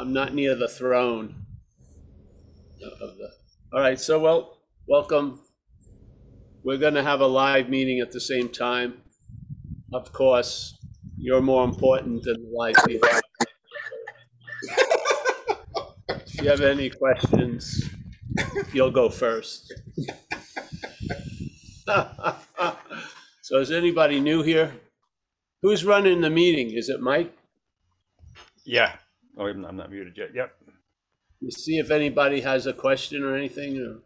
I'm not near the throne of the, all right, so well, welcome. We're gonna have a live meeting at the same time. Of course, you're more important than the live people. If you have any questions, you'll go first. So is anybody new here? Who's running the meeting? Is it Mike? Yeah. Oh, I'm I'm not muted yet. Yep. You see if anybody has a question or anything? or-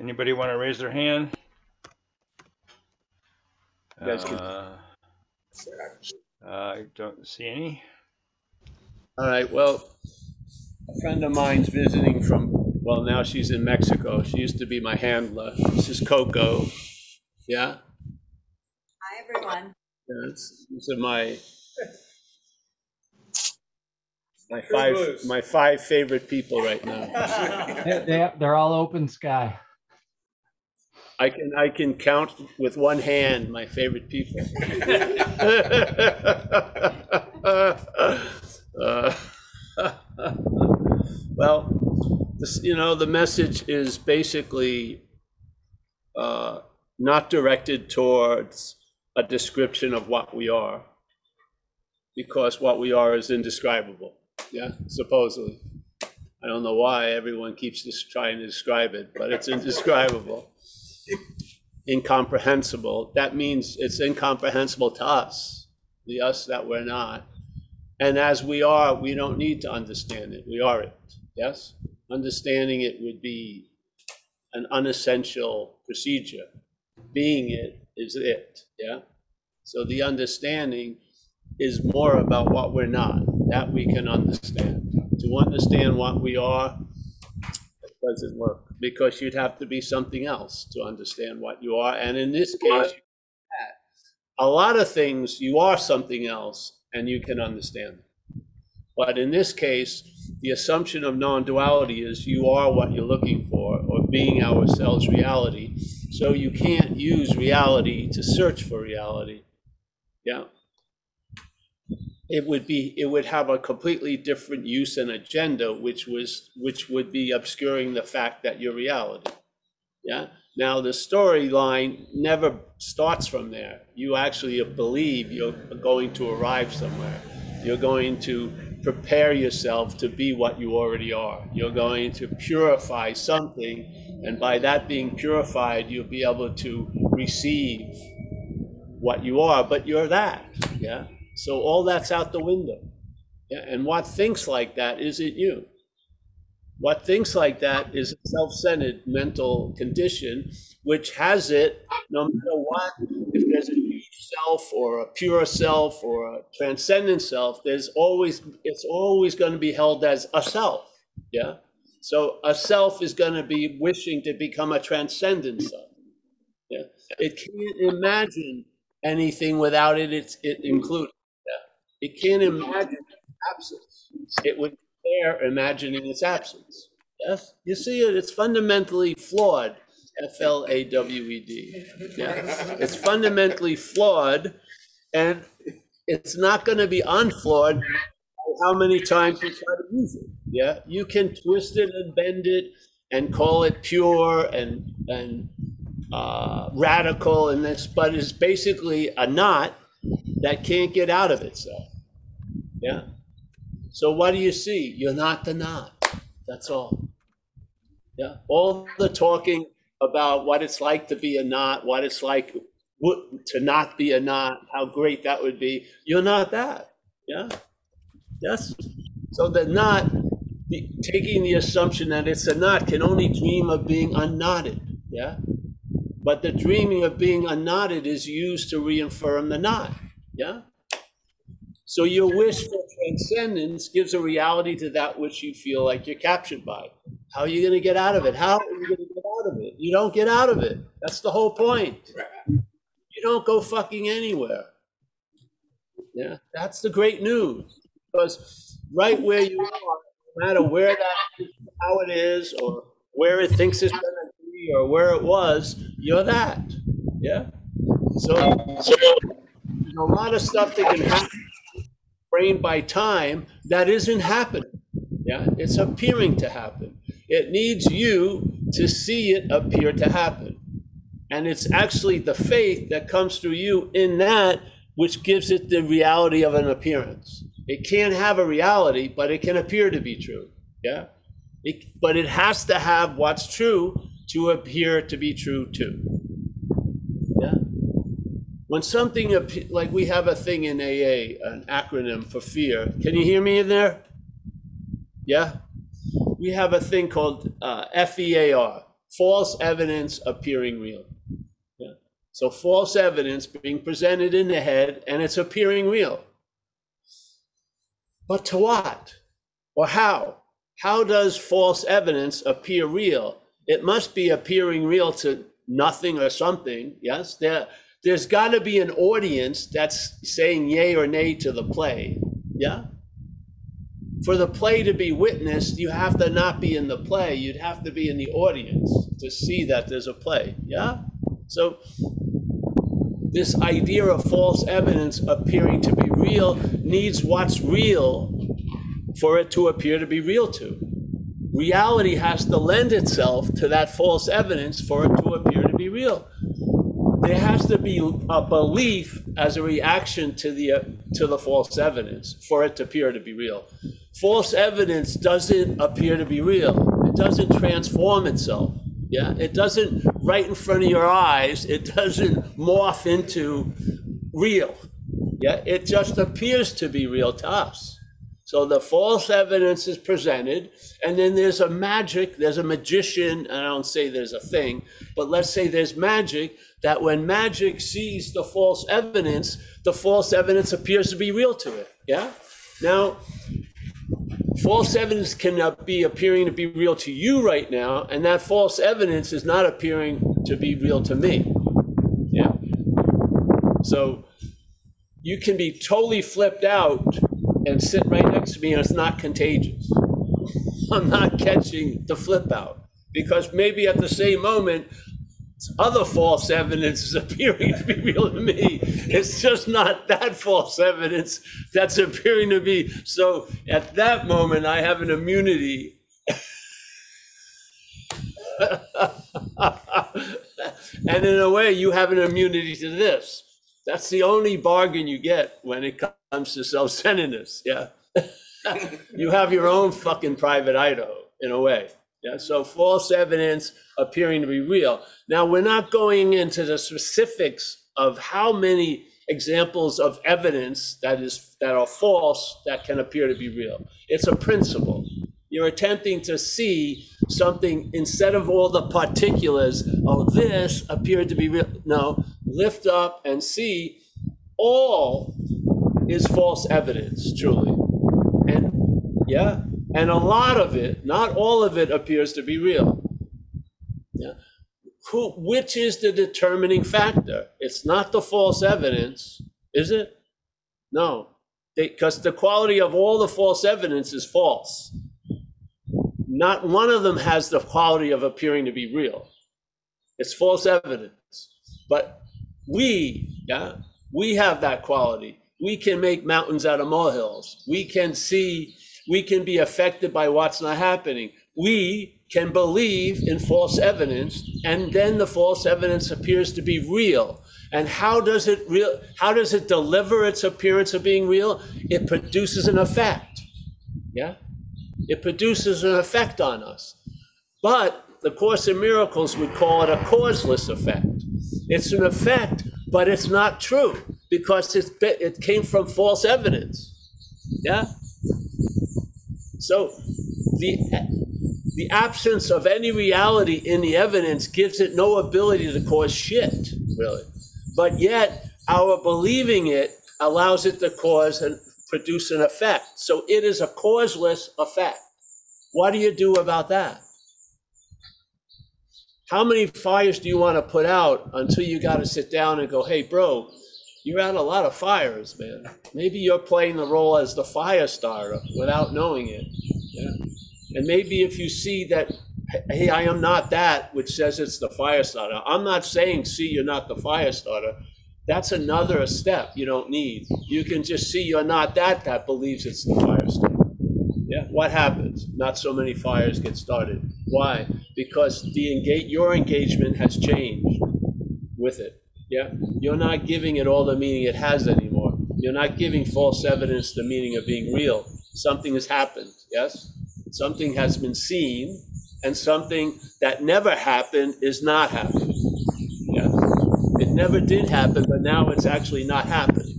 Anybody want to raise their hand? You guys can- Uh, I don't see any. All right, well, a friend of mine's visiting from, well, now she's in Mexico. She used to be my handler. This is Coco. Yeah? Hi, everyone. Yeah, it's- These are my, my five, my five favorite people right now. They, they, they're all open sky. I can, I can count with one hand my favorite people. Uh, Well, this, you know, the message is basically uh, not directed towards a description of what we are, because what we are is indescribable, yeah, supposedly. I don't know why everyone keeps just trying to describe it, but it's indescribable incomprehensible, that means it's incomprehensible to us, the us that we're not. And as we are, we don't need to understand it. We are it. Yes? Understanding it would be an unessential procedure. Being it is it. Yeah? So the understanding is more about what we're not. That we can understand. To understand what we are, it doesn't work because you'd have to be something else to understand what you are. And in this case, a lot of things you are something else and you can understand. But in this case, the assumption of non duality is you are what you're looking for, or being ourselves reality. So you can't use reality to search for reality. Yeah. It would be, it would have a completely different use and agenda, which was, which would be obscuring the fact that you're reality. Yeah. Now, the storyline never starts from there. You actually believe you're going to arrive somewhere. You're going to prepare yourself to be what you already are. You're going to purify something, and by that being purified, you'll be able to receive what you are, but you're that. Yeah. So all that's out the window. Yeah. And what thinks like that isn't you. What thinks like that is a self centered mental condition, which has it no matter what. If there's a huge self or a pure self or a transcendent self, there's always, it's always going to be held as a self. Yeah. So a self is going to be wishing to become a transcendent self. Yeah. It can't imagine anything without it, it's it included. It can't imagine its absence. It would bear imagining its absence. Yes, you see it. It's fundamentally flawed. F L A W E D. Yeah, it's fundamentally flawed, and it's not going to be unflawed. How many times you try to use it? Yeah, you can twist it and bend it and call it pure and and uh, radical and this, but it's basically a knot that can't get out of itself. Yeah. So what do you see? You're not the knot. That's all. Yeah. All the talking about what it's like to be a knot, what it's like to not be a knot, how great that would be. You're not that. Yeah. Yes. So the knot, the, taking the assumption that it's a knot, can only dream of being unknotted. Yeah. But the dreaming of being unknotted is used to reaffirm the knot. Yeah. So your wish for transcendence gives a reality to that which you feel like you're captured by. How are you going to get out of it? How are you going to get out of it? You don't get out of it. That's the whole point. You don't go fucking anywhere. Yeah, that's the great news. Because right where you are, no matter where that how it is, or where it thinks it's going to be, or where it was, you're that. Yeah. So there's a lot of stuff that can happen by time that isn't happening. Yeah, it's appearing to happen. It needs you to see it appear to happen. And it's actually the faith that comes through you in that which gives it the reality of an appearance. It can't have a reality, but it can appear to be true. Yeah? It, but it has to have what's true to appear to be true too. When something, like we have a thing in AA, an acronym for fear. Can you hear me in there? Yeah? We have a thing called uh, FEAR, false evidence appearing real. Yeah? So false evidence being presented in the head and it's appearing real. But to what? Or how? How does false evidence appear real? It must be appearing real to nothing or something. Yes, there, there's got to be an audience that's saying yay or nay to the play. Yeah. For the play to be witnessed, you have to not be in the play. You'd have to be in the audience to see that there's a play. Yeah. So this idea of false evidence appearing to be real needs what's real for it to appear to be real to. Reality has to lend itself to that false evidence for it to appear to be real. There has to be a belief as a reaction to the uh, to the false evidence for it to appear to be real. False evidence doesn't appear to be real. It doesn't transform itself. Yeah, it doesn't right in front of your eyes. It doesn't morph into real. Yeah, it just appears to be real to us. So the false evidence is presented, and then there's a magic, there's a magician, and I don't say there's a thing, but let's say there's magic that when magic sees the false evidence, the false evidence appears to be real to it. Yeah? Now, false evidence can uh, be appearing to be real to you right now, and that false evidence is not appearing to be real to me. Yeah. So you can be totally flipped out and sit right next to me, and it's not contagious. I'm not catching the flip out because maybe at the same moment, other false evidence is appearing to be real to me. It's just not that false evidence that's appearing to be. So at that moment, I have an immunity. and in a way, you have an immunity to this. That's the only bargain you get when it comes to self centeredness. Yeah. you have your own fucking private Idaho in a way. Yeah. So false evidence appearing to be real. Now, we're not going into the specifics of how many examples of evidence that is that are false that can appear to be real. It's a principle. You're attempting to see something instead of all the particulars. Oh, this appeared to be real. No, lift up and see all is false evidence, truly. And yeah, and a lot of it, not all of it, appears to be real. Yeah. Who, which is the determining factor? It's not the false evidence, is it? No, because the quality of all the false evidence is false. Not one of them has the quality of appearing to be real. It's false evidence. But we, yeah, we have that quality. We can make mountains out of molehills. We can see, we can be affected by what's not happening. We can believe in false evidence, and then the false evidence appears to be real. And how does it real? How does it deliver its appearance of being real? It produces an effect. Yeah, it produces an effect on us. But the Course in Miracles would call it a causeless effect. It's an effect, but it's not true because it's, it came from false evidence. Yeah? So the, the absence of any reality in the evidence gives it no ability to cause shit, really. But yet, our believing it allows it to cause and produce an effect. So it is a causeless effect. What do you do about that? How many fires do you want to put out until you got to sit down and go, hey, bro, you're at a lot of fires, man. Maybe you're playing the role as the fire starter without knowing it. Yeah. And maybe if you see that, hey, I am not that, which says it's the fire starter. I'm not saying, see, you're not the fire starter. That's another step you don't need. You can just see you're not that that believes it's the fire starter. Yeah. what happens? Not so many fires get started. Why? Because the engage, your engagement has changed with it. Yeah, you're not giving it all the meaning it has anymore. You're not giving false evidence the meaning of being real. Something has happened. Yes, something has been seen, and something that never happened is not happening. Yeah, it never did happen, but now it's actually not happening.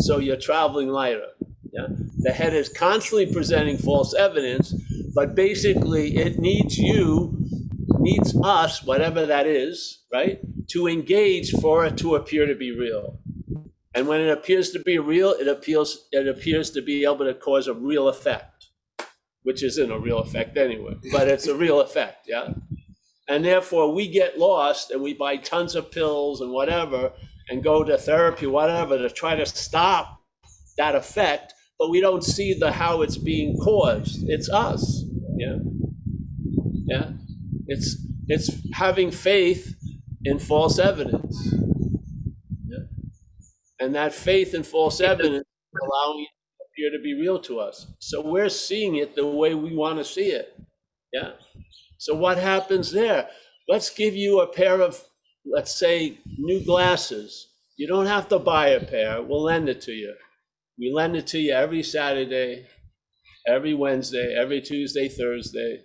So you're traveling lighter. Yeah, the head is constantly presenting false evidence, but basically it needs you, needs us, whatever that is, right, to engage for it to appear to be real. And when it appears to be real, it appeals, it appears to be able to cause a real effect, which isn't a real effect anyway, but it's a real effect, yeah. And therefore, we get lost and we buy tons of pills and whatever, and go to therapy, whatever, to try to stop that effect but we don't see the how it's being caused. It's us. Yeah. Yeah. It's it's having faith in false evidence. Yeah. And that faith in false evidence allowing it to appear to be real to us. So we're seeing it the way we want to see it. Yeah. So what happens there? Let's give you a pair of, let's say, new glasses. You don't have to buy a pair. We'll lend it to you. We lend it to you every Saturday, every Wednesday, every Tuesday, Thursday,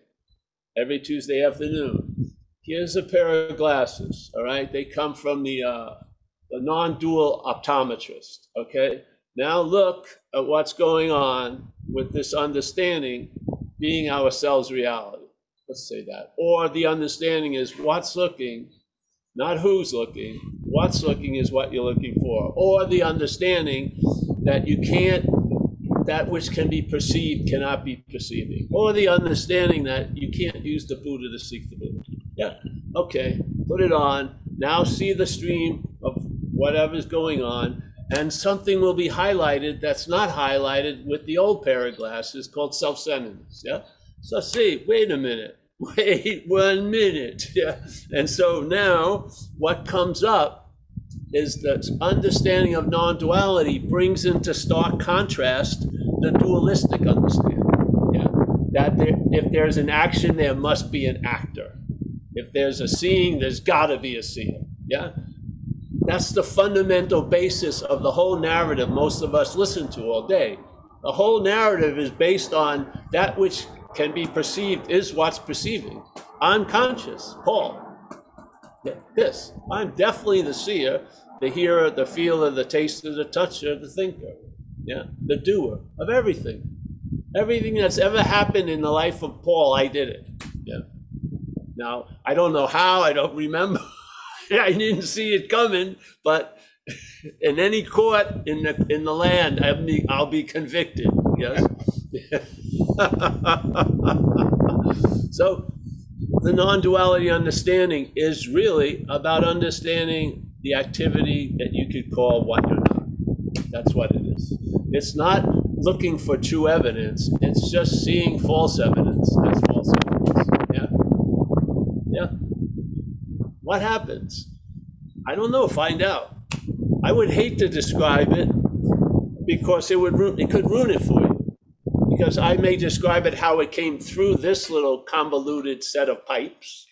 every Tuesday afternoon. Here's a pair of glasses, all right? They come from the, uh, the non-dual optometrist, okay? Now look at what's going on with this understanding being ourselves reality. Let's say that. Or the understanding is what's looking, not who's looking. What's looking is what you're looking for. Or the understanding that you can't, that which can be perceived cannot be perceiving. Or the understanding that you can't use the Buddha to seek the Buddha. Yeah, okay, put it on. Now see the stream of whatever's going on, and something will be highlighted that's not highlighted with the old pair of glasses called self centeredness. Yeah, so see, wait a minute. Wait one minute. Yeah. And so now what comes up is that understanding of non-duality brings into stark contrast the dualistic understanding. Yeah. That there, if there's an action, there must be an actor. If there's a seeing, there's got to be a seer. Yeah. That's the fundamental basis of the whole narrative most of us listen to all day. The whole narrative is based on that which can be perceived is what's perceiving. I'm conscious, Paul. This. I'm definitely the seer, the hearer, the feeler, the taster, the toucher, the thinker. Yeah, the doer of everything. Everything that's ever happened in the life of Paul, I did it. Now, I don't know how, I don't remember. I didn't see it coming, but in any court in the in the land, I'll be, I'll be convicted. Yes. so the non-duality understanding is really about understanding the activity that you could call what you're not. That's what it is. It's not looking for true evidence. It's just seeing false evidence. Yeah. Yeah. What happens? I don't know. Find out. I would hate to describe it because it would it could ruin it for you because I may describe it how it came through this little convoluted set of pipes,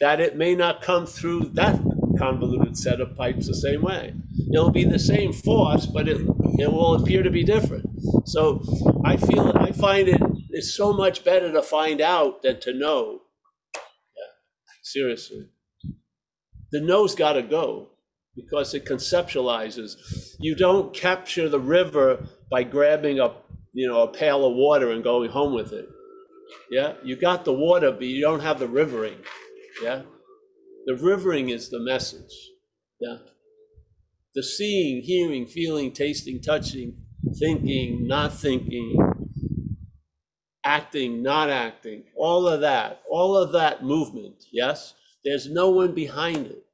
that it may not come through that convoluted set of pipes the same way. It'll be the same force, but it, it will appear to be different. So I feel, I find it, it's so much better to find out than to know. Yeah, seriously. The know's got to go because it conceptualizes. You don't capture the river by grabbing a you know, a pail of water and going home with it. Yeah, you got the water, but you don't have the rivering. Yeah, the rivering is the message. Yeah, the seeing, hearing, feeling, tasting, touching, thinking, not thinking, acting, not acting, all of that, all of that movement. Yes, there's no one behind it,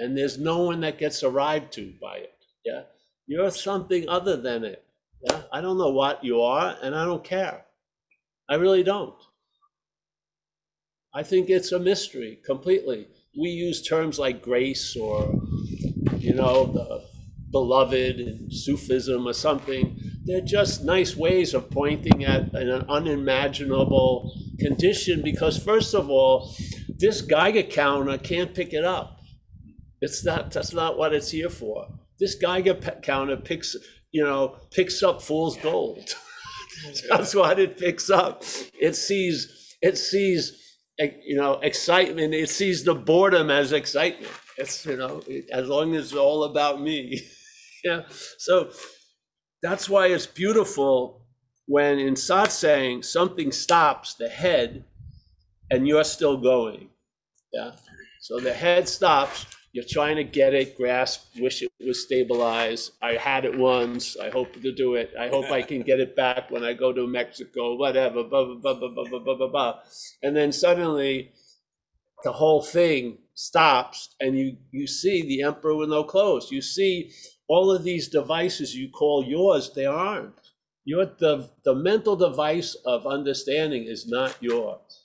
and there's no one that gets arrived to by it. Yeah, you're something other than it. Yeah, I don't know what you are, and I don't care. I really don't. I think it's a mystery completely. We use terms like grace or, you know, the beloved and Sufism or something, they're just nice ways of pointing at an unimaginable condition because, first of all, this Geiger counter can't pick it up. It's not, that's not what it's here for. This Geiger counter picks, you know, picks up fool's gold. That's what it picks up. It sees, it sees, you know, excitement. It sees the boredom as excitement. It's, you know, as long as it's all about me. yeah. So that's why it's beautiful when in satsang something stops the head and you're still going. Yeah. So the head stops. You're trying to get it, grasp, wish it was stabilized. I had it once. I hope to do it. I hope I can get it back when I go to Mexico, whatever, blah, blah, blah, blah, blah, blah, blah, blah, blah. And then suddenly the whole thing stops and you, you see the emperor with no clothes. You see all of these devices you call yours, they aren't. Your, the, the mental device of understanding is not yours.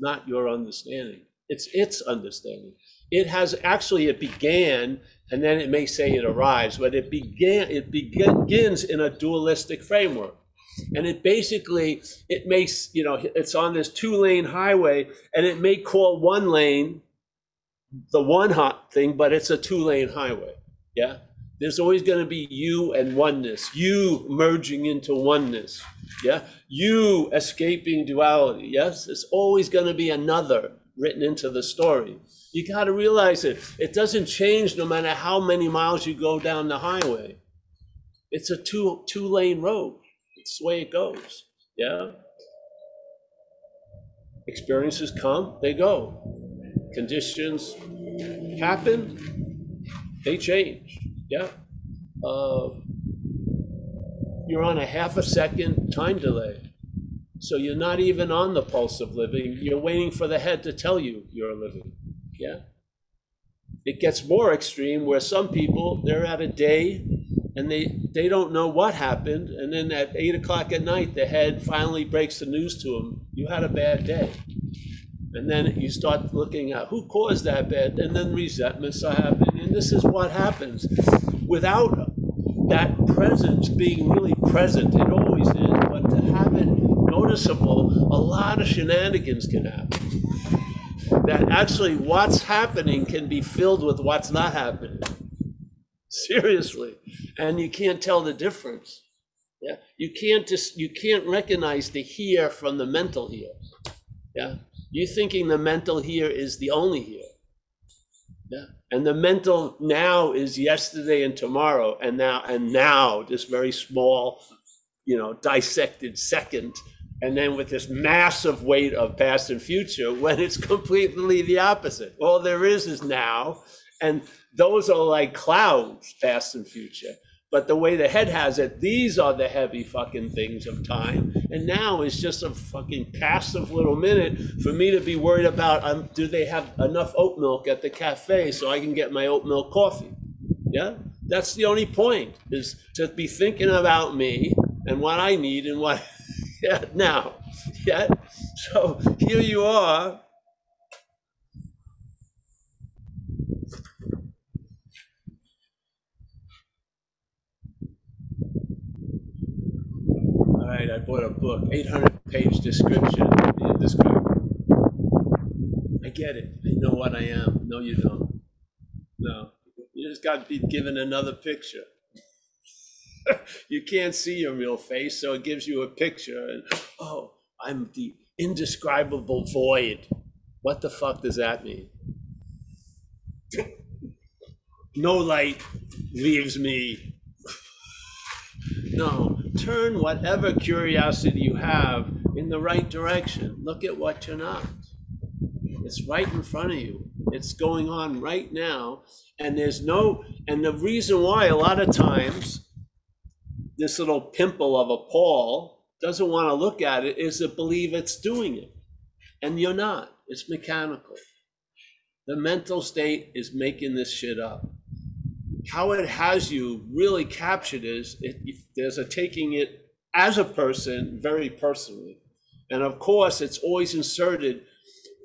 Not your understanding. It's its understanding. It has actually it began, and then it may say it arrives, but it began it begins in a dualistic framework. And it basically it makes, you know, it's on this two-lane highway, and it may call one lane the one hot thing, but it's a two-lane highway. Yeah. There's always going to be you and oneness, you merging into oneness. Yeah. You escaping duality. Yes. There's always going to be another written into the story. You got to realize it. It doesn't change no matter how many miles you go down the highway. It's a two two lane road. It's the way it goes. Yeah. Experiences come, they go. Conditions happen, they change. Yeah. Uh, you're on a half a second time delay. So you're not even on the pulse of living. You're waiting for the head to tell you you're living. Yeah. It gets more extreme where some people, they're at a day and they, they don't know what happened. And then at eight o'clock at night, the head finally breaks the news to them you had a bad day. And then you start looking at who caused that bad, and then resentments are happening. And this is what happens. Without that presence being really present, it always is, but to have it noticeable, a lot of shenanigans can happen. That actually what's happening can be filled with what's not happening. Seriously. And you can't tell the difference. Yeah. You can't just you can't recognize the here from the mental here. Yeah. You thinking the mental here is the only here. Yeah. And the mental now is yesterday and tomorrow and now and now this very small, you know, dissected second and then with this massive weight of past and future when it's completely the opposite. All there is is now and those are like clouds past and future. But the way the head has it, these are the heavy fucking things of time. And now is just a fucking passive little minute for me to be worried about um, do they have enough oat milk at the cafe so I can get my oat milk coffee? Yeah? That's the only point, is to be thinking about me and what I need and what, yeah, now. Yeah? So here you are. Right, I bought a book, 800 page description. Describe. I get it. I know what I am. No, you don't. No. You just got to be given another picture. you can't see your real face, so it gives you a picture. And, oh, I'm the indescribable void. What the fuck does that mean? no light leaves me. No, turn whatever curiosity you have in the right direction. Look at what you're not. It's right in front of you. It's going on right now. And there's no, and the reason why a lot of times this little pimple of a Paul doesn't want to look at it is to believe it's doing it. And you're not. It's mechanical. The mental state is making this shit up. How it has you really captured is it, there's a taking it as a person very personally. And of course, it's always inserted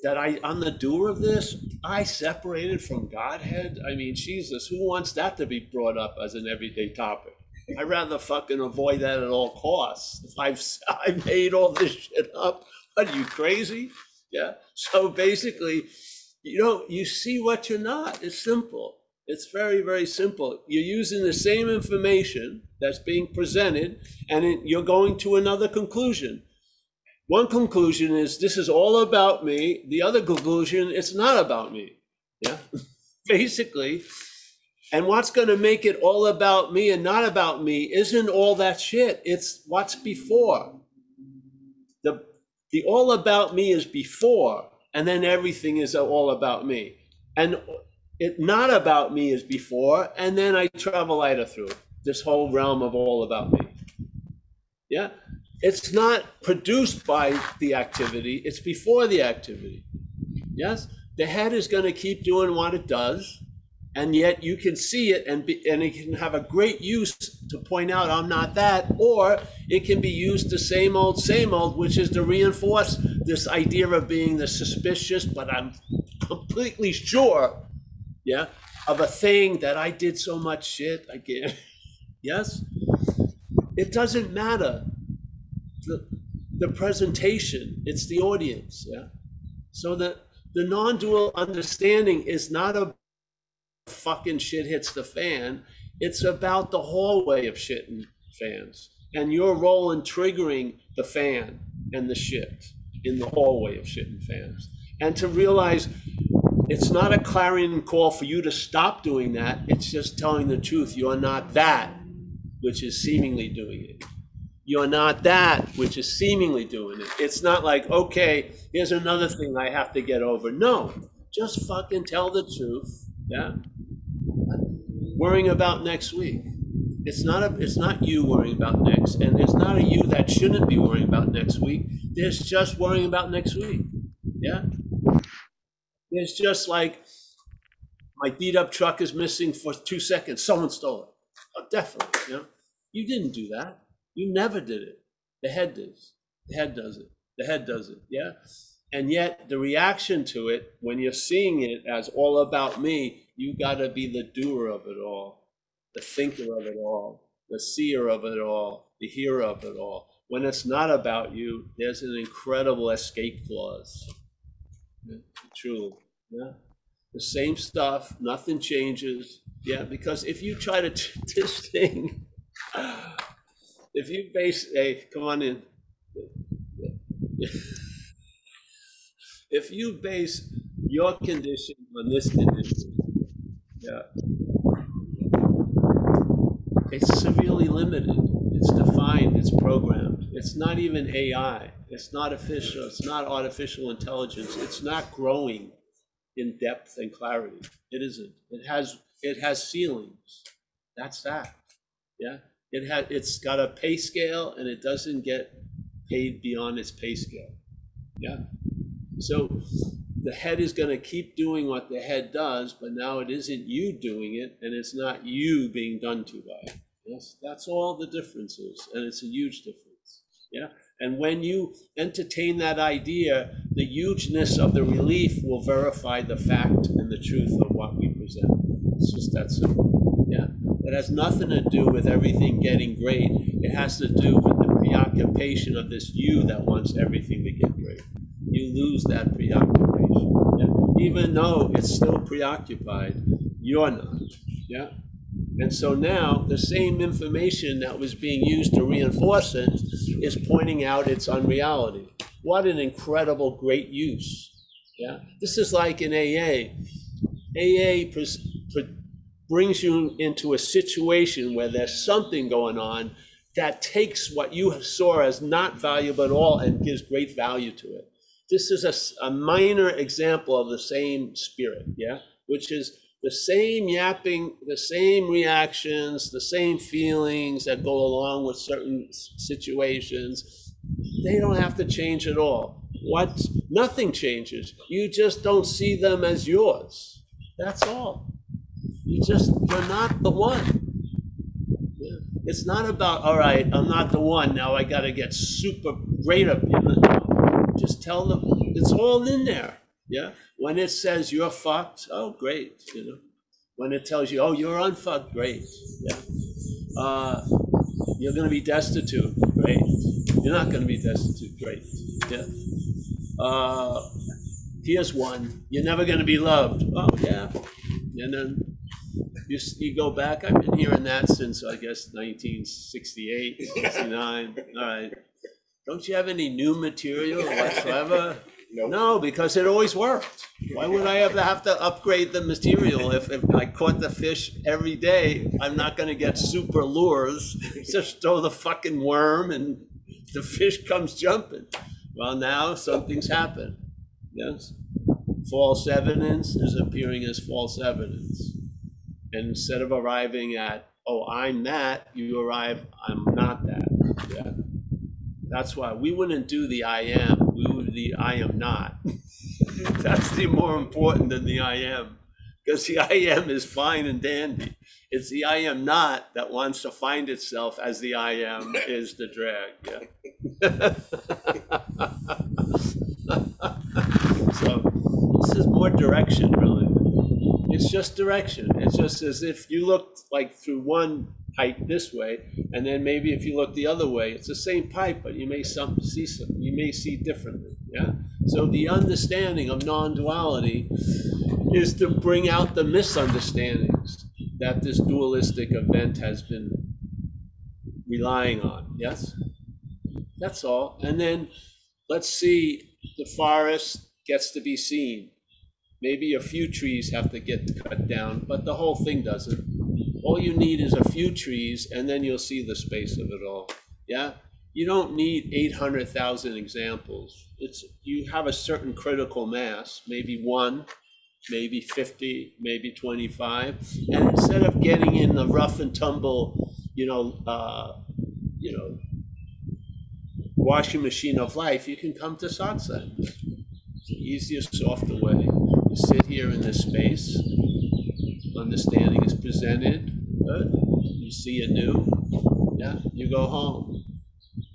that I, I'm the doer of this. I separated from Godhead. I mean, Jesus, who wants that to be brought up as an everyday topic? I'd rather fucking avoid that at all costs. If I've, I made all this shit up, are you crazy? Yeah. So basically, you know, you see what you're not. It's simple. It's very, very simple. You're using the same information that's being presented, and it, you're going to another conclusion. One conclusion is this is all about me. The other conclusion, it's not about me. Yeah. Basically, and what's going to make it all about me and not about me isn't all that shit. It's what's before. The, the all about me is before, and then everything is all about me. And it not about me is before, and then I travel lighter through this whole realm of all about me. Yeah? It's not produced by the activity, it's before the activity. Yes? The head is going to keep doing what it does and yet you can see it and be, and it can have a great use to point out I'm not that, or it can be used the same old, same old, which is to reinforce this idea of being the suspicious, but I'm completely sure, yeah, of a thing that I did so much shit. I can't. Yes, it doesn't matter. The the presentation, it's the audience. Yeah, so the the non-dual understanding is not a fucking shit hits the fan. It's about the hallway of shit and fans and your role in triggering the fan and the shit in the hallway of shit and fans. And to realize it's not a clarion call for you to stop doing that. It's just telling the truth. You're not that which is seemingly doing it. You're not that which is seemingly doing it. It's not like, okay, here's another thing I have to get over. No, just fucking tell the truth. Yeah worrying about next week. It's not a, it's not you worrying about next, and it's not a you that shouldn't be worrying about next week. There's just worrying about next week. Yeah. There's just like my beat up truck is missing for two seconds. Someone stole it. Oh, definitely. You know, you didn't do that. You never did it. The head does. The head does it. The head does it. Yeah. And yet the reaction to it, when you're seeing it as all about me, you got to be the doer of it all, the thinker of it all, the seer of it all, the hearer of it all. When it's not about you, there's an incredible escape clause. Yeah, truly. Yeah. The same stuff, nothing changes. Yeah, because if you try to t- this thing, if you base, hey, come on in. If you base your condition on this condition, yeah. It's severely limited. It's defined. It's programmed. It's not even AI. It's not official. It's not artificial intelligence. It's not growing in depth and clarity. It isn't. It has it has ceilings. That's that. Yeah. It has it's got a pay scale and it doesn't get paid beyond its pay scale. Yeah. So the head is going to keep doing what the head does, but now it isn't you doing it, and it's not you being done to by it. Yes, that's all the difference is, and it's a huge difference. Yeah, and when you entertain that idea, the hugeness of the relief will verify the fact and the truth of what we present. It's just that simple. Yeah, it has nothing to do with everything getting great. It has to do with the preoccupation of this you that wants everything to get great. You lose that preoccupation even though it's still preoccupied, you're not. Yeah? And so now the same information that was being used to reinforce it is pointing out its unreality. What an incredible great use. Yeah? This is like in AA. AA pres- pre- brings you into a situation where there's something going on that takes what you saw as not valuable at all and gives great value to it this is a, a minor example of the same spirit, yeah, which is the same yapping, the same reactions, the same feelings that go along with certain situations. They don't have to change at all. What? Nothing changes. You just don't see them as yours. That's all. You just, you're not the one. It's not about, all right, I'm not the one. Now I got to get super great up. Just tell them it's all in there. Yeah. When it says you're fucked, oh great. You know. When it tells you, oh, you're unfucked, great. Yeah. Uh, you're gonna be destitute, great. You're not gonna be destitute, great, yeah. Uh, here's one, you're never gonna be loved, oh, yeah. And then you, you go back, I've been hearing that since, I guess, 1968, 69, all right. Don't you have any new material whatsoever? No, because it always worked. Why would I ever have to upgrade the material if, if I caught the fish every day? I'm not gonna get super lures. Just throw the fucking worm and the fish comes jumping. Well, now something's happened. Yes. False evidence is appearing as false evidence. And instead of arriving at, oh, I'm that, you arrive, I'm not that. Yeah. That's why we wouldn't do the I am, the I am not. That's the more important than the I am, because the I am is fine and dandy. It's the I am not that wants to find itself as the I am is the drag, yeah. So this is more direction, really. It's just direction. It's just as if you looked like through one pipe this way, and then maybe if you look the other way, it's the same pipe, but you may some see some, you may see differently. Yeah. So the understanding of non-duality is to bring out the misunderstandings that this dualistic event has been relying on. Yes. That's all. And then let's see the forest gets to be seen. Maybe a few trees have to get cut down, but the whole thing doesn't. All you need is a few trees, and then you'll see the space of it all. Yeah? You don't need 800,000 examples. It's, you have a certain critical mass, maybe one, maybe 50, maybe 25. And instead of getting in the rough and tumble, you know, uh, you know, washing machine of life, you can come to satsang. It's the easiest, softer way. You sit here in this space, understanding is presented, good. You see it new, yeah, you go home.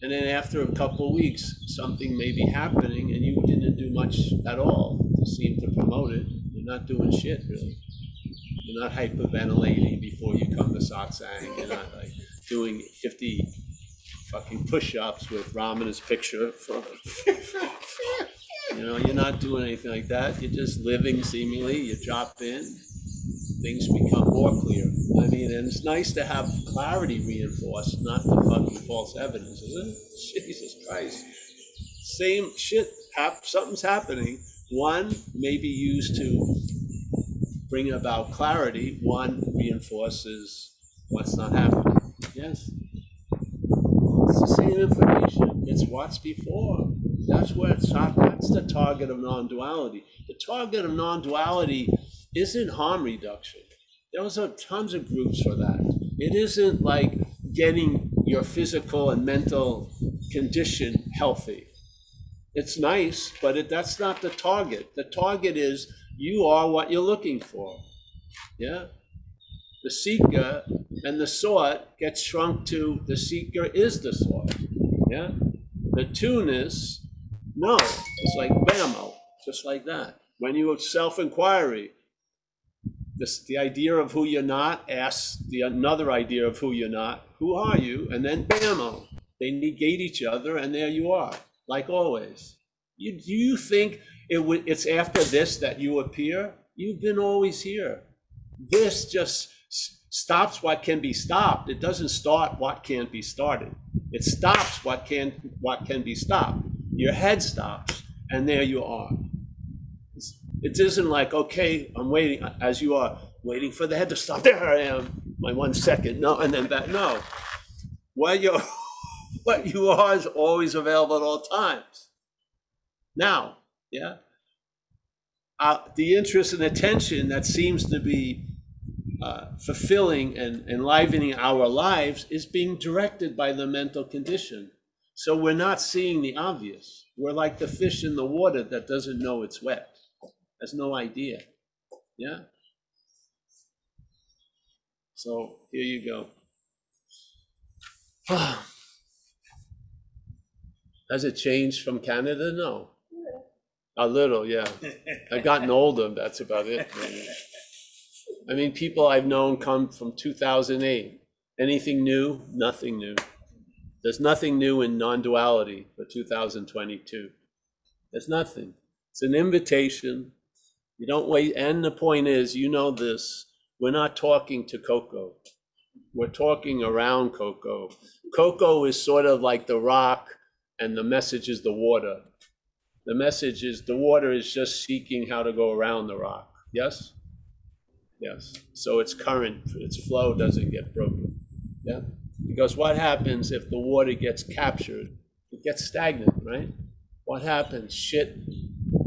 And then after a couple weeks, something may be happening and you didn't do much at all to seem to promote it. You're not doing shit, really. You're not hyperventilating before you come to satsang. You're not like doing 50 fucking push-ups with Ramana's picture for you know, you're not doing anything like that. You're just living seemingly. You drop in, things become more clear. I mean, and it's nice to have clarity reinforced, not the fucking false evidence, isn't it? Jesus Christ. Same shit. Hap- something's happening. One may be used to bring about clarity. One reinforces what's not happening. Yes. It's the same information. It's what's before. That's where it's not, that's the target of non-duality. The target of non-duality isn't harm reduction. Those are tons of groups for that. It isn't like getting your physical and mental condition healthy. It's nice, but it, that's not the target. The target is you are what you're looking for. Yeah? The seeker and the sought gets shrunk to the seeker is the sought. Yeah? The two-ness, no, it's like bammo, just like that. When you have self-inquiry, this, the idea of who you're not asks the another idea of who you're not. Who are you? And then bammo, they negate each other, and there you are, like always. You, do you think it would, it's after this that you appear? You've been always here. This just stops what can be stopped. It doesn't start what can't be started. It stops what can what can be stopped. Your head stops, and there you are. It isn't like okay, I'm waiting as you are waiting for the head to stop. There I am, my one second. No, and then back. No, what you what you are is always available at all times. Now, yeah. Uh, the interest and attention that seems to be uh, fulfilling and enlivening our lives is being directed by the mental condition. So we're not seeing the obvious. We're like the fish in the water that doesn't know it's wet, has no idea. Yeah? So here you go. Has it changed from Canada? No. A little, yeah. I've gotten older, that's about it. maybe. I mean, people I've known come from 2008. Anything new? Nothing new. There's nothing new in non-duality for 2022. There's nothing. It's an invitation. You don't wait. And the point is, you know this, we're not talking to Coco. We're talking around Coco. Coco is sort of like the rock, and the message is the water. The message is the water is just seeking how to go around the rock. Yes? Yes. So its current, its flow doesn't get broken. Yeah? Because what happens if the water gets captured? It gets stagnant, right? What happens? Shit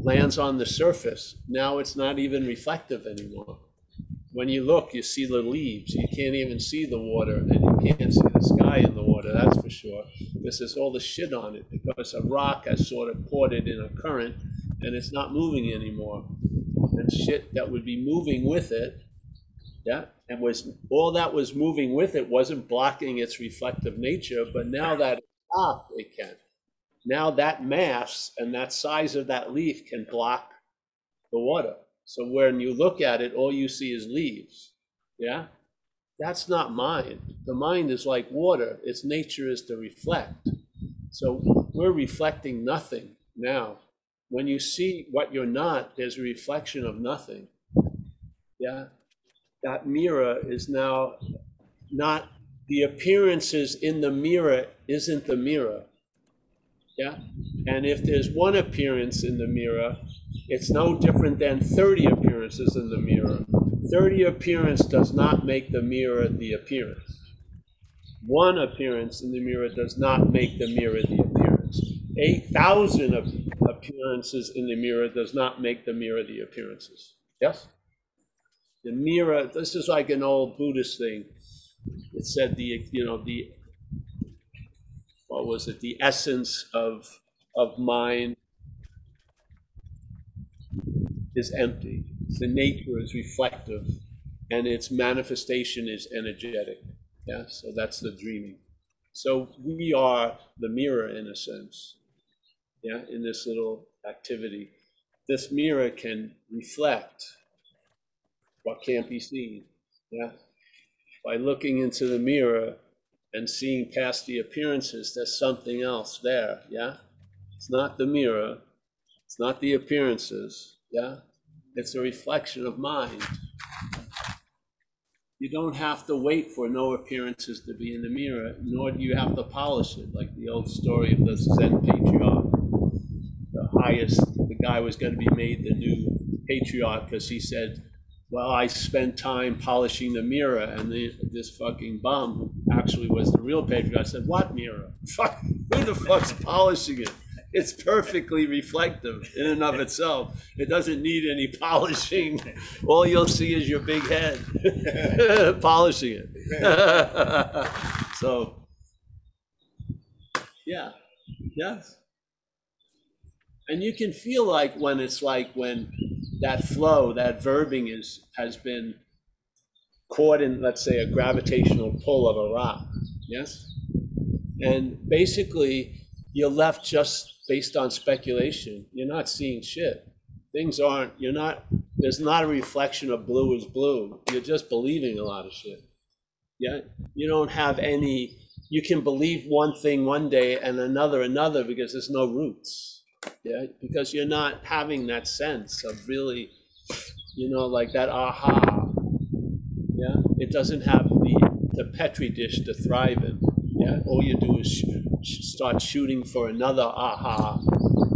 lands on the surface. Now it's not even reflective anymore. When you look, you see the leaves. You can't even see the water, and you can't see the sky in the water, that's for sure. This is all the shit on it because a rock has sort of caught it in a current and it's not moving anymore. And shit that would be moving with it, yeah, and was all that was moving with it wasn't blocking its reflective nature, but now that it's stopped, it can. Now that mass and that size of that leaf can block the water. So when you look at it, all you see is leaves. Yeah? That's not mind. The mind is like water, its nature is to reflect. So we're reflecting nothing now. When you see what you're not, there's a reflection of nothing. Yeah? That mirror is now not the appearances in the mirror isn't the mirror. Yeah? And if there's one appearance in the mirror, it's no different than 30 appearances in the mirror. 30 appearance does not make the mirror the appearance. One appearance in the mirror does not make the mirror the appearance. 8,000 ap- appearances in the mirror does not make the mirror the appearances. Yes? The mirror, this is like an old Buddhist thing. It said the, you know, the, what was it, the essence of, of mind is empty. The nature is reflective, and its manifestation is energetic. Yeah, so that's the dreaming. So we are the mirror in a sense. Yeah, in this little activity, this mirror can reflect what can't be seen. Yeah, by looking into the mirror and seeing past the appearances, there's something else there. Yeah, it's not the mirror, it's not the appearances. Yeah, it's a reflection of mind. You don't have to wait for no appearances to be in the mirror, nor do you have to polish it, like the old story of the Zen patriarch. The highest, the guy was going to be made the new patriarch because he said, Well, I spent time polishing the mirror. And the, this fucking bum, who actually was the real patriarch, said, What mirror? Fuck, who the fuck's polishing it? It's perfectly reflective in and of itself. It doesn't need any polishing. All you'll see is your big head polishing it. so, yeah, yes. And you can feel like when it's like when that flow, that verbing is has been caught in, let's say, a gravitational pull of a rock. Yes? And basically, you're left just based on speculation. You're not seeing shit. Things aren't, you're not, there's not a reflection of blue is blue. You're just believing a lot of shit. Yeah? You don't have any, you can believe one thing one day and another another because there's no roots. Yeah? Because you're not having that sense of really, you know, like that aha. Yeah? It doesn't have the, the Petri dish to thrive in. Yeah? All you do is sh- start shooting for another aha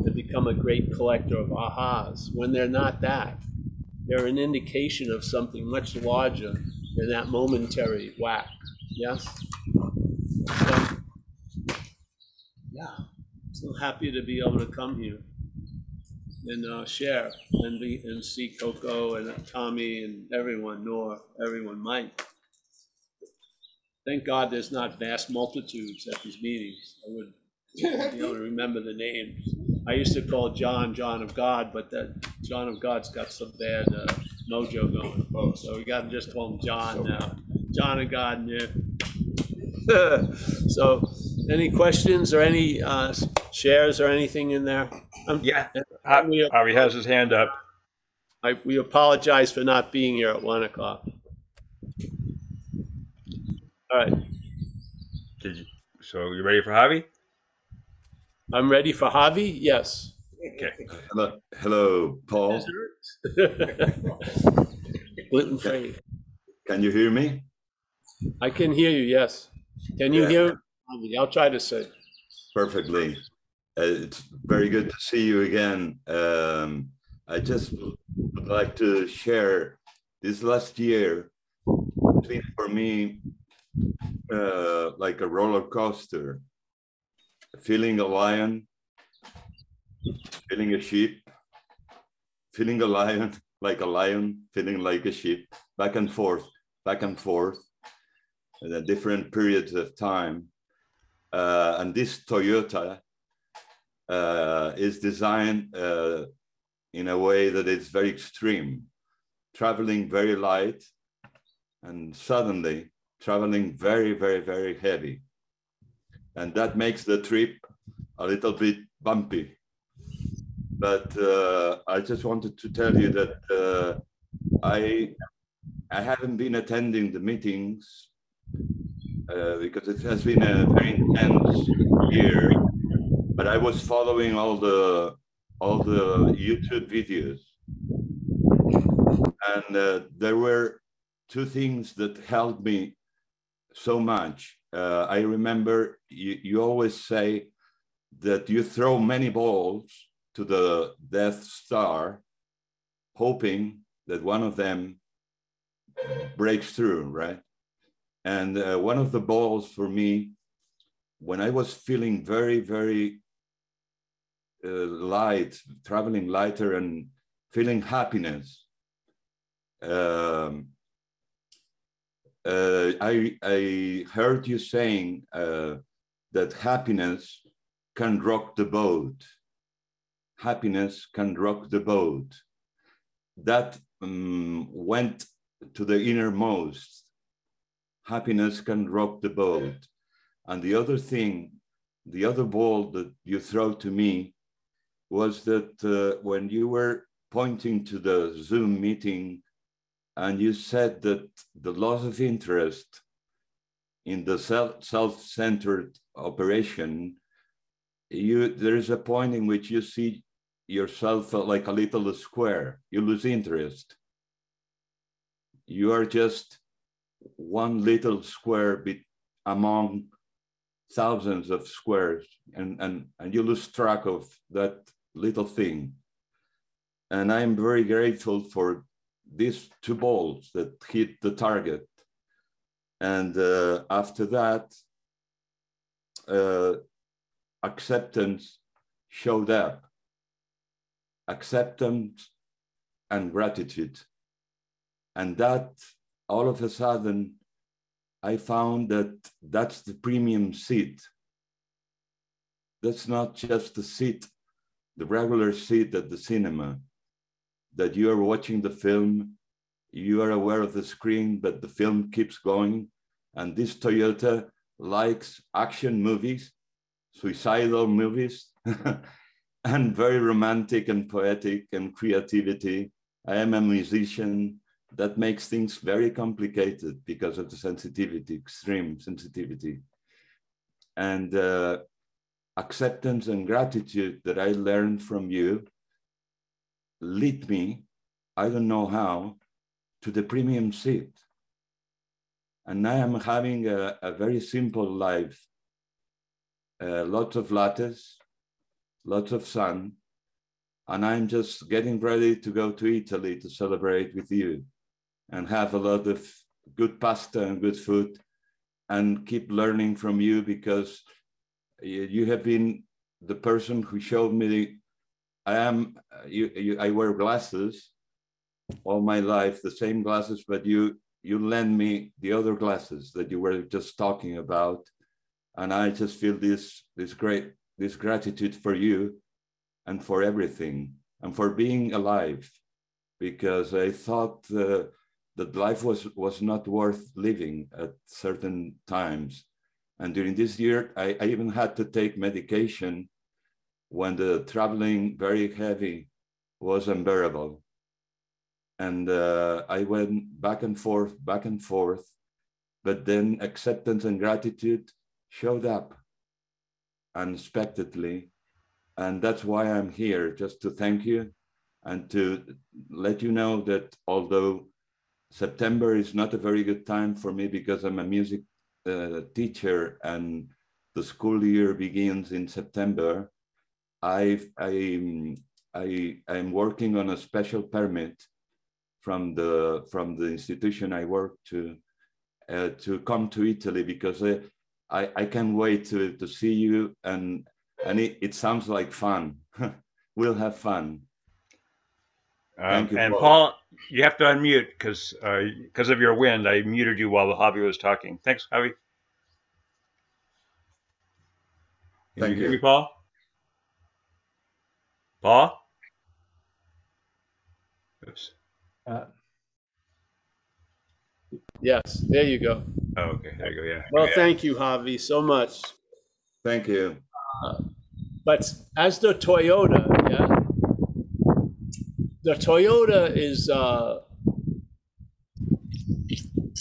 to become a great collector of ahas when they're not that. They're an indication of something much larger than that momentary whack. Yes? Yeah. So happy to be able to come here and uh, share and be and see Coco and Tommy and everyone, Nor, everyone, Mike. Thank God there's not vast multitudes at these meetings. I would be able to remember the names. I used to call John John of God, but that John of God's got some bad uh, mojo going. So we got to just call him John now. John of God, yeah. so, any questions or any uh, shares or anything in there? Um, Yeah. we, Javi has his hand up. I, we apologize for not being here at one o'clock. All right. Did you, so you ready for Javi? I'm ready for Javi. Yes. Okay. Hello, hello, Paul. Gluten free. Can you hear me? I can hear you. Yes. Can you Yeah. hear? Javi? I'll try to say. Perfectly. It's very good to see you again. Um, I just would like to share this last year has been for me uh, like a roller coaster. Feeling a lion, feeling a sheep, feeling a lion like a lion, feeling like a sheep, back and forth, back and forth, at a different periods of time. Uh, and this Toyota uh, is designed uh, in a way that it's very extreme, traveling very light and suddenly traveling very, very, very heavy. And that makes the trip a little bit bumpy. But uh, I just wanted to tell you that uh, I I haven't been attending the meetings uh, because it has been a very intense year. But I was following all the all the YouTube videos, and uh, there were two things that helped me so much. Uh, I remember you, you always say that you throw many balls to the Death Star, hoping that one of them breaks through, right? And uh, one of the balls for me, when I was feeling very, very uh, light, traveling lighter and feeling happiness, um, uh, I, I heard you saying uh, that happiness can rock the boat. Happiness can rock the boat. That um, went to the innermost. Happiness can rock the boat. And the other thing, the other ball that you throw to me was that uh, when you were pointing to the Zoom meeting and you said that the loss of interest in the self-centered operation, you there is a point in which you see yourself like a little square. You lose interest. You are just one little square among thousands of squares, and, and, and you lose track of that little thing. And I'm very grateful for these two balls that hit the target. And uh, after that, uh, acceptance showed up. Acceptance and gratitude. And that all of a sudden, I found that that's the premium seat. That's not just the seat, the regular seat at the cinema that you are watching the film, you are aware of the screen, but the film keeps going. And this Toyota likes action movies, suicidal movies, and very romantic and poetic and creativity. I am a musician. That makes things very complicated because of the sensitivity, extreme sensitivity. And uh, acceptance and gratitude that I learned from you lead me, I don't know how, to the premium seat. And I am having a, a very simple life. Uh, lots of lattes, lots of sun, and I'm just getting ready to go to Italy to celebrate with you and have a lot of good pasta and good food and keep learning from you because you have been the person who showed me I am, you, you, I wear glasses all my life, the same glasses, but you, you lend me the other glasses that you were just talking about. And I just feel this, this great, this gratitude for you and for everything and for being alive because I thought uh, that life was, was not worth living at certain times. And during this year, I, I even had to take medication when the traveling very heavy was unbearable. And uh, I went back and forth, back and forth. but then acceptance and gratitude showed up unexpectedly. And that's why I'm here, just to thank you and to let you know that although September is not a very good time for me because I'm a music uh, teacher and the school year begins in September, I've, I, I, I'm working on a special permit from the, from the institution I work to uh, to come to Italy because I, I, I can't wait to, to see you and, and it, it sounds like fun. we'll have fun. Um, you, and Paul. Paul, you have to unmute because because of your wind. I muted you while Javi was talking. Thanks, Javi. Can Thank you hear you. me, Paul? Paul? Oops. Uh, Yes, there you go. Oh, okay. There you go. Yeah. Well, yeah. thank you, Javi, so much. Thank you. But as the Toyota, yeah, the Toyota is uh,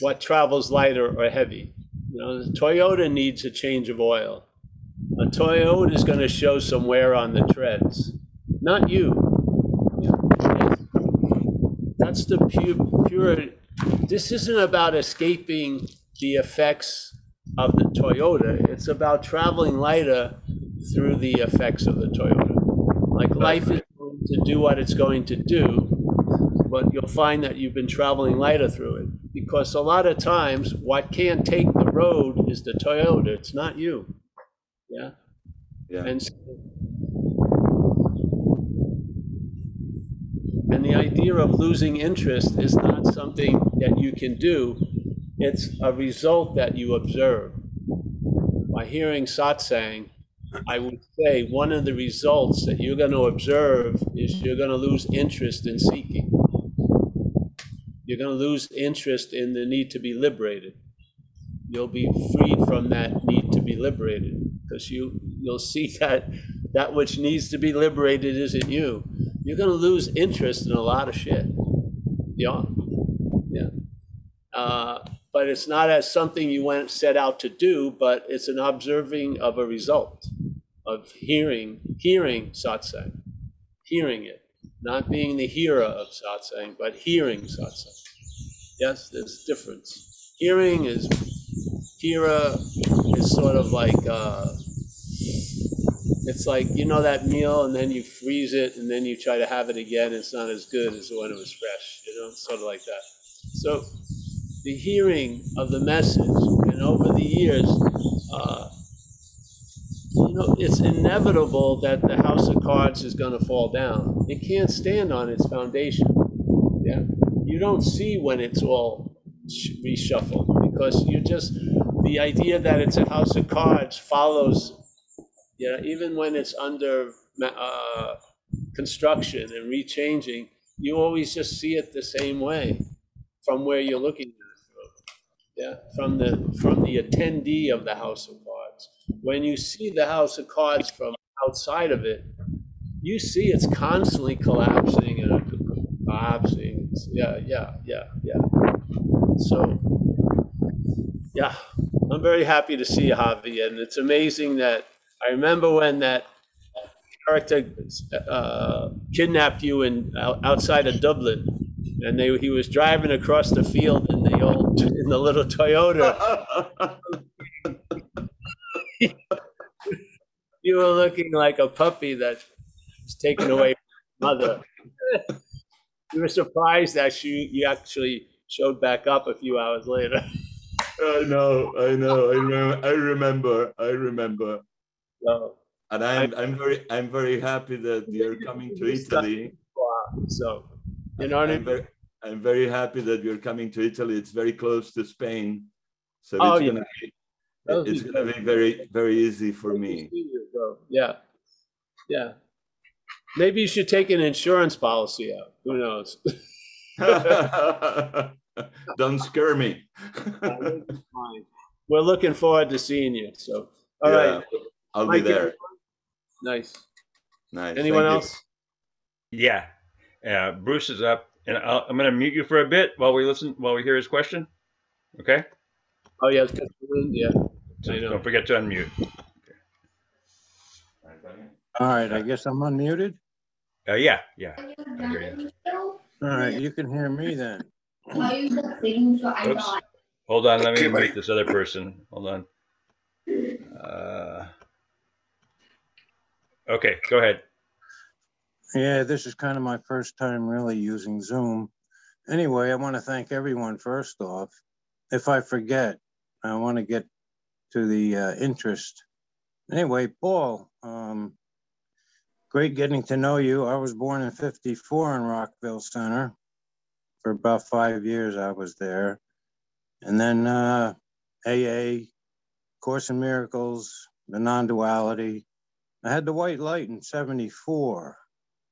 what travels lighter or heavy. You know, the Toyota needs a change of oil. A Toyota is going to show some wear on the treads, not you. That's the pure, pure. This isn't about escaping the effects of the Toyota. It's about traveling lighter through the effects of the Toyota. Like life is to do what it's going to do, but you'll find that you've been traveling lighter through it. Because a lot of times, what can't take the road is the Toyota, it's not you. Yeah. Yeah. And, so- and the idea of losing interest is not something that you can do, it's a result that you observe. By hearing satsang, I would say one of the results that you're going to observe is you're going to lose interest in seeking. You're going to lose interest in the need to be liberated. You'll be freed from that need to be liberated because you you'll see that that which needs to be liberated isn't you. You're going to lose interest in a lot of shit. Yeah, yeah. Uh, but it's not as something you went set out to do, but it's an observing of a result of hearing hearing satsang, hearing it, not being the hearer of satsang, but hearing satsang. Yes, there's a difference. Hearing is hearer is sort of like uh, it's like you know that meal and then you freeze it and then you try to have it again. It's not as good as when it was fresh. You know, sort of like that. So the hearing of the message, and over the years, uh, you know, it's inevitable that the house of cards is going to fall down. It can't stand on its foundation. Yeah, you don't see when it's all reshuffled because you just the idea that it's a house of cards follows. Yeah, even when it's under uh, construction and rechanging, you always just see it the same way from where you're looking at it. Yeah, from the from the attendee of the house of. When you see the house of cards from outside of it, you see it's constantly collapsing and collapsing. Yeah, yeah, yeah, yeah. So, yeah, I'm very happy to see Javi, and it's amazing that I remember when that character uh, kidnapped you in out- outside of Dublin, and they he was driving across the field in the old in the little Toyota. You were looking like a puppy that was taken away from mother. You were surprised that you you actually showed back up a few hours later. I know, I know, I remember, I remember, I remember. So, And I'm, I'm very, I'm very happy that you're coming to Italy. so you know what I I'm very, I'm very happy that you're coming to Italy. It's very close to Spain. So Oh, it's yeah. gonna be, it's be gonna good. be very, very easy for me. So, Yeah, yeah. Maybe you should take an insurance policy out. Who knows? Don't scare me. We're looking forward to seeing you. So, all Yeah, right, I'll be there. nice. Nice. Anyone thank you. else? Yeah. Uh, Bruce is up, and I'll, I'm going to mute you for a bit while we listen, while we hear his question. Okay. Oh, yeah, it's 'cause of the wind, yeah. So I know. don't forget to unmute. All right, I guess I'm unmuted. Uh, yeah, yeah. I hear you. All right, you can hear me then. Oops. Hold on, let me mute this other person. Hold on. Uh, okay, go ahead. Yeah, this is kind of my first time really using Zoom. Anyway, I want to thank everyone first off. If I forget, I want to get to the uh, interest. Anyway, Paul, um, great getting to know you. I was born in 54 in Rockville Centre. For about five years, I was there. And then uh, AA, Course in Miracles, the non duality. I had the white light in 74.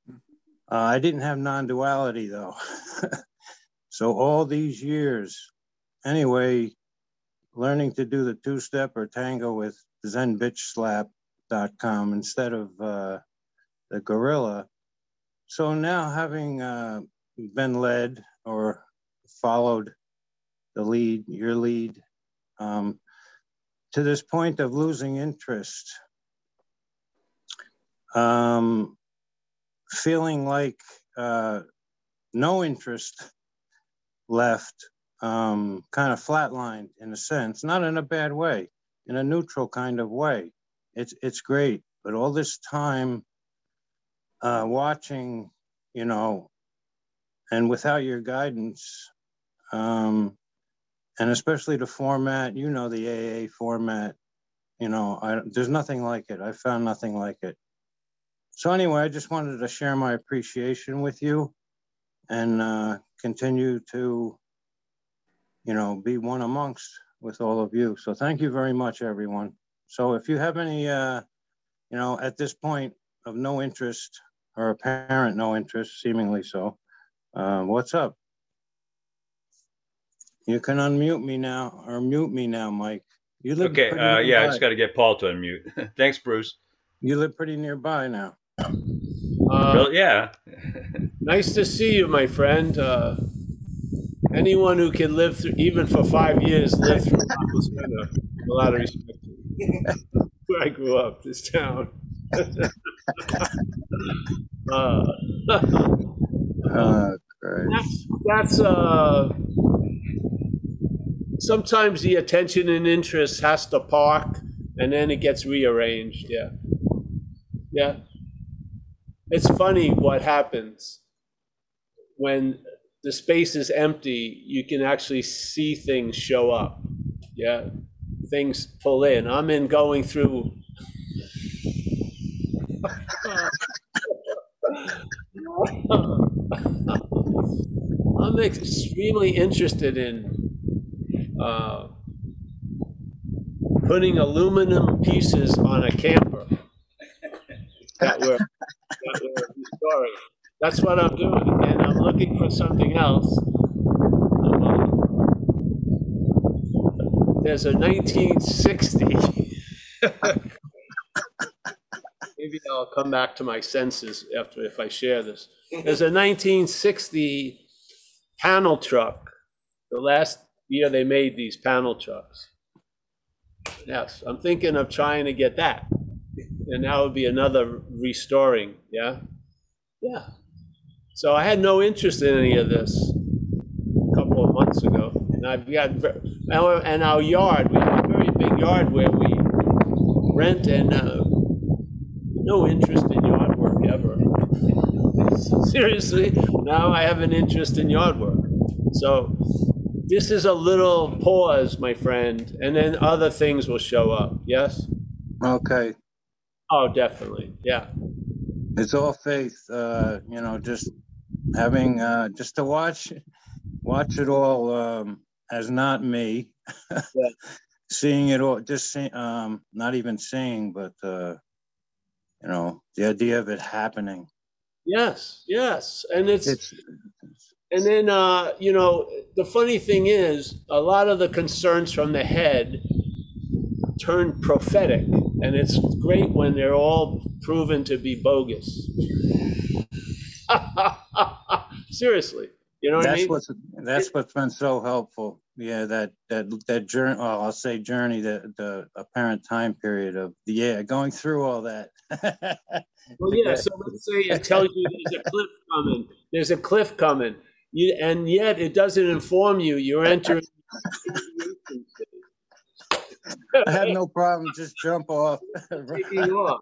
Uh, I didn't have non duality though. so all these years, anyway, learning to do the two step or tango with zenbitchslap.com instead of uh, the gorilla. So now having uh, been led or followed the lead, your lead, um, to this point of losing interest, um, feeling like uh, no interest left, um, kind of flatlined in a sense, not in a bad way, in a neutral kind of way. It's it's great, but all this time uh, watching, you know, and without your guidance, um, and especially the format, you know, the AA format, you know, I, there's nothing like it. I found nothing like it. So anyway, I just wanted to share my appreciation with you and uh, continue to, you know, be one amongst with all of you. So thank you very much, everyone. So if you have any, uh, you know, at this point of no interest or apparent no interest, seemingly so, uh, what's up? You can unmute me now or mute me now, Mike. You live Okay, uh, yeah, I just got to get Paul to unmute. Thanks, Bruce. You live pretty nearby now. Uh, Well, yeah. nice to see you, my friend. Uh, anyone who can live through, even for five years, live through Rockville Centre, a lot of respect. Where I grew up, this town. Uh, Uh, that's that's uh sometimes the attention and interest has to park and then it gets rearranged yeah. Yeah. It's funny what happens when the space is empty you can actually see things show up yeah. Things pull in. I'm in going through I'm extremely interested in uh, putting aluminum pieces on a camper that were, that were historic. That's what I'm doing, and I'm looking for something else. Um, There's a 1960. Maybe I'll come back to my senses after if I share this. There's a 1960 panel truck. The last year they made these panel trucks. Yes, I'm thinking of trying to get that. And that would be another restoring, yeah? Yeah. So I had no interest in any of this a couple of months ago. And I've got, our- and our yard, we have a very big yard where we rent and, uh, no interest in yard work ever. Seriously, now I have an interest in yard work. So this is a little pause, my friend, and then other things will show up. Yes? Okay, Oh, definitely. Yeah. it's all faith, uh, you know, just having, uh, just to watch, watch it all, um, as not me. Seeing it all, just seeing, um, not even seeing, but, uh, you know, the idea of it happening. Yes. Yes. And it's, It's, and then, uh, you know, the funny thing is, a lot of the concerns from the head turn prophetic, and it's great when they're all proven to be bogus. Seriously, you know what I that's mean? what's, that's what's been so helpful. Yeah, that, that, that journey, well, I'll say journey, the, the apparent time period of, yeah, going through all that. Well, yeah, so let's say it tells you there's a cliff coming, there's a cliff coming, you, and yet it doesn't inform you, you're entering. I have no problem, just jump off. Taking off.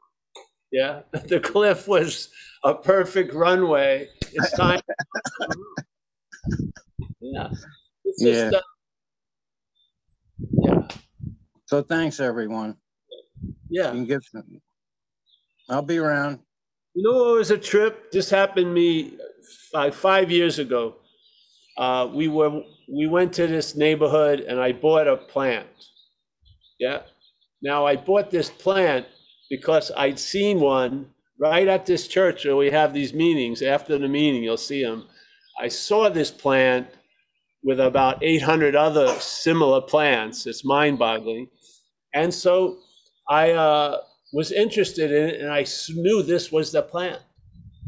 Yeah, the cliff was a perfect runway. It's time. Yeah. It's just, Yeah. uh, Yeah, So thanks, everyone. You yeah. can give some. I'll be around. You know it was a trip? This happened to me like five years ago. Uh, we were we went to this neighborhood and I bought a plant. Yeah. Now I bought this plant because I'd seen one right at this church where we have these meetings. After the meeting, you'll see them. I saw this plant with about 800 other similar plants. It's mind-boggling. And so I uh, was interested in it and I knew this was the plant.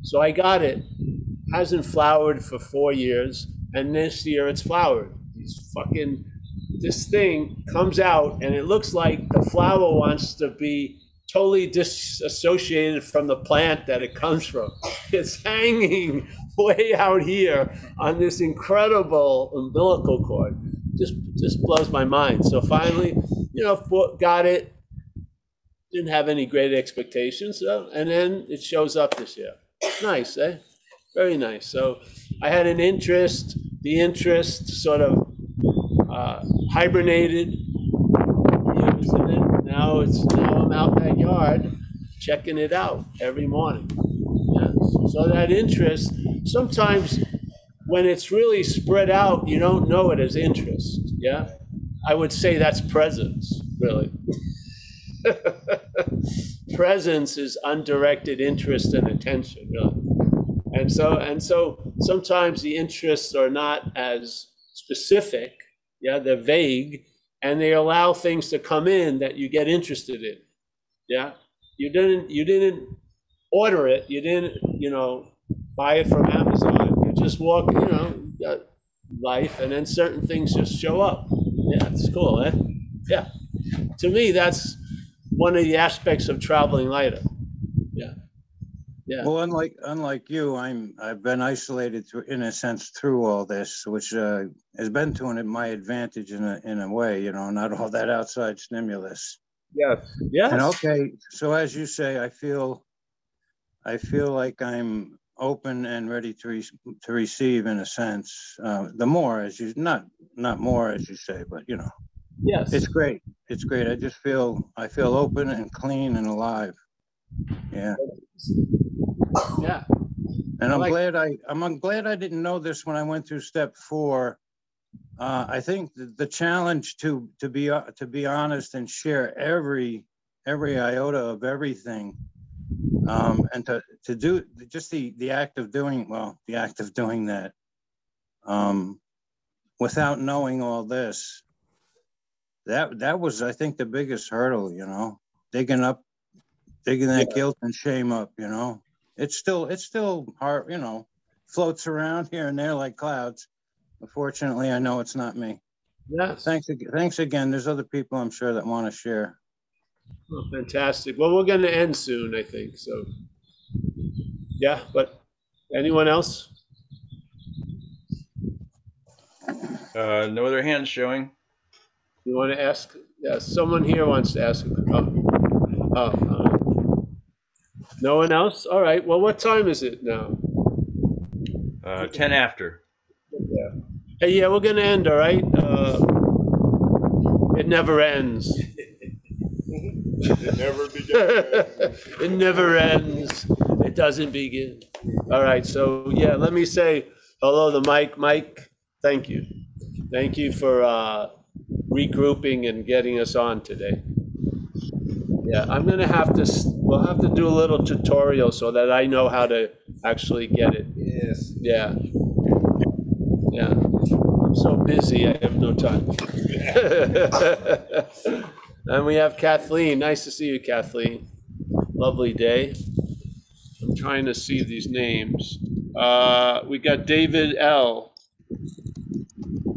So I got it. Hasn't flowered for four years, and this year it's flowered. These fucking this thing comes out and it looks like the flower wants to be totally disassociated from the plant that it comes from. It's hanging way out here on this incredible umbilical cord. Just just blows my mind. So finally, you know, got it. Didn't have any great expectations, so, and then it shows up this year. Nice, eh? Very nice. So I had an interest. The interest sort of uh, hibernated. Now it's now I'm out in that yard checking it out every morning. So that interest sometimes when it's really spread out, you don't know it as interest. Yeah. I would say that's presence, really. presence is undirected interest and attention, really. And so, and so sometimes the interests are not as specific, yeah, they're vague, and they allow things to come in that you get interested in. Yeah. You didn't you didn't order it, you didn't, you know, buy it from Amazon. You just walk, you know, life and then certain things just show up. Yeah, it's cool, eh? Yeah. To me, that's one of the aspects of traveling lighter. Yeah. Yeah. Well, unlike, unlike you, I'm, I've been isolated through, in a sense, through all this, which, uh, has been to an- my advantage in a, in a way, you know, not all that outside stimulus. Yes. And Yes. okay, so as you say, I feel, I feel like I'm open and ready to, re- to receive in a sense, uh, the more as you, not, not more as you say, but you know, Yes. it's great. It's great. I just feel, I feel open and clean and alive. Yeah. Yeah. And I'm like- glad I, I'm I'm glad I didn't know this when I went through step four. Uh, I think the, the challenge to, to be, uh, to be honest and share every, every iota of everything. Um, and to, to do, just the, the act of doing, well, the act of doing that. Um, without knowing all this. That, that was, I think, the biggest hurdle, you know, digging up, digging that guilt and shame up, you know? it's still it's still hard you know floats around here and there like clouds unfortunately i know it's not me Yes. thanks thanks again there's other people i'm sure that want to share Oh, fantastic. Well, we're going to end soon, I think. So, yeah. But anyone else? Uh, no other hands showing. You want to ask? Yes. Someone here wants to ask. Oh. Oh. all right. No one else? All right. Well, what time is it now? Uh, 10 after. Yeah. Hey, yeah, we're going to end. All right. Uh, it never ends. It never begins. it never ends. It doesn't begin. All right. So yeah, let me say hello to Mike. Mike, thank you. Thank you for uh, regrouping and getting us on today. Yeah, I'm gonna have to. We'll have to do a little tutorial so that I know how to actually get it. Yes. Yeah. Yeah. I'm so busy, I have no time. And we have Kathleen. Nice to see you, Kathleen. Lovely day. I'm trying to see these names. Uh, we got David L.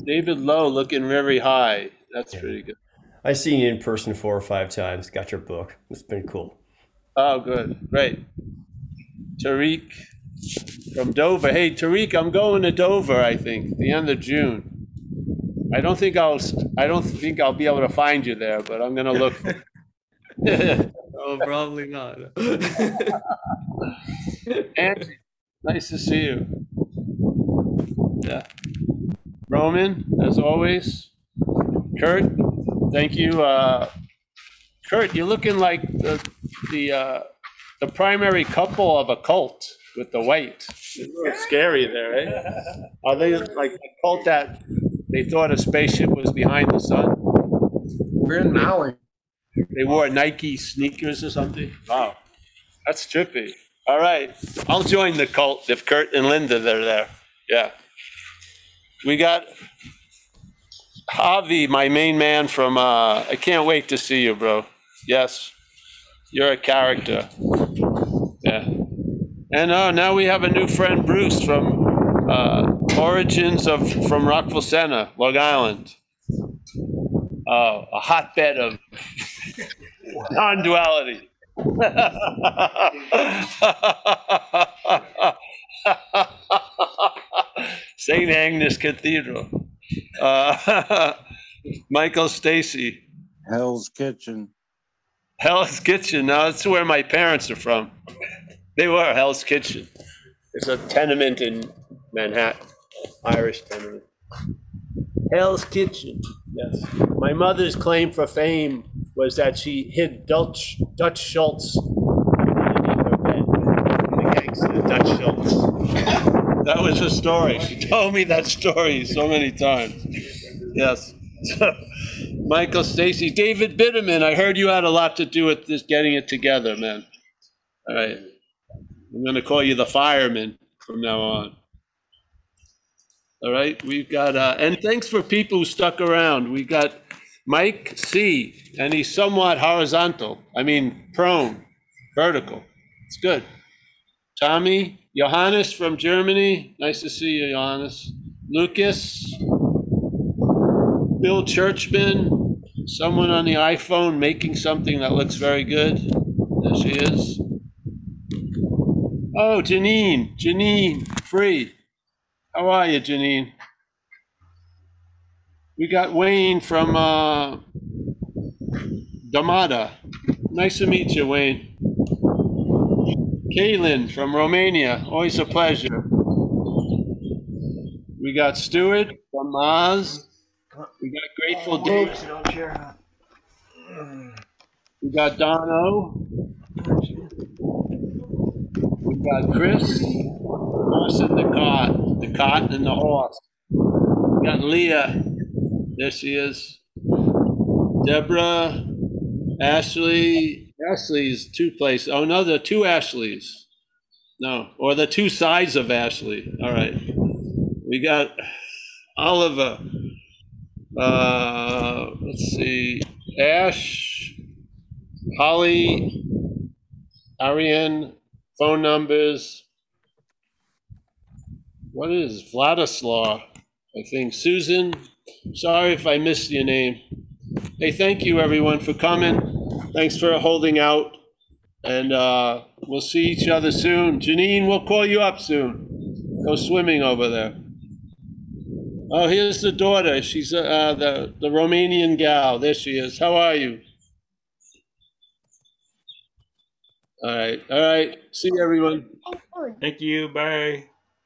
David Lowe looking very high. That's Yeah. pretty good. I've seen you in person four or five times. Got your book. It's been cool. Oh, good. Great. Tariq from Dover. Hey, Tariq, I'm going to Dover, I think, the end of June. I don't think I'll, I don't think I'll be able to find you there, but I'm gonna look. oh, probably not. Angie, nice to see you. Yeah. Roman, as always. Kurt, thank you. Uh, Kurt, you're looking like the, the, uh, the primary couple of a cult with the white. It's a little scary there, eh? Are they like a cult that they thought a spaceship was behind the sun? We're in Maui. They wore Nike sneakers or something? Wow, that's trippy. All right, I'll join the cult if Kurt and Linda are there. Yeah. We got Javi, my main man from, uh, I can't wait to see you, bro. Yes, you're a character. Yeah. And uh, now we have a new friend, Bruce, from uh, Origins of, from Rockville Centre, Long Island. Oh, a hotbed of non-duality. St. Agnes Cathedral. Uh, Michael Stacy, Hell's Kitchen. Hell's Kitchen. Now that's where my parents are from. They were Hell's Kitchen. It's a tenement in Manhattan, Irish tenement. Hell's Kitchen. Yes. My mother's claim for fame was that she hid Dutch Dutch Schultz underneath her bed. The gangster Dutch Schultz. That was her story. She told me that story so many times. Yes. Michael Stacy, David Bitterman. I heard you had a lot to do with this getting it together, man. All right. I'm going to call you the fireman from now on. All right, we've got, uh, and thanks for people who stuck around. We got Mike C, and he's somewhat horizontal. I mean, prone, vertical. It's good. Tommy, Johannes from Germany. Nice to see you, Johannes. Lucas, Bill Churchman, someone on the iPhone making something that looks very good. There she is. Oh, Janine, Janine, free. How are you, Janine? We got Wayne from uh, Damada. Nice to meet you, Wayne. Kaylin from Romania. Always a pleasure. We got Stuart from Maz. We got Grateful Dead. We got Dono. We got Chris. Horse and the cart. The cart and the horse. We got Leah. There she is. Deborah. Ashley. Ashley's two places. Oh, no, the two Ashleys. No, or the two sides of Ashley. All right. We got Oliver. Uh, let's see. Ash, Holly, Ariane, phone numbers. What is Vladislav? I think Susan. Sorry if I missed your name. Hey, thank you everyone for coming. Thanks for holding out. And uh, we'll see each other soon. Janine, we'll call you up soon. Go swimming over there. Oh, here's the daughter. She's uh, the, the Romanian gal. There she is. How are you? All right. All right. See you, everyone. Thank you. Bye.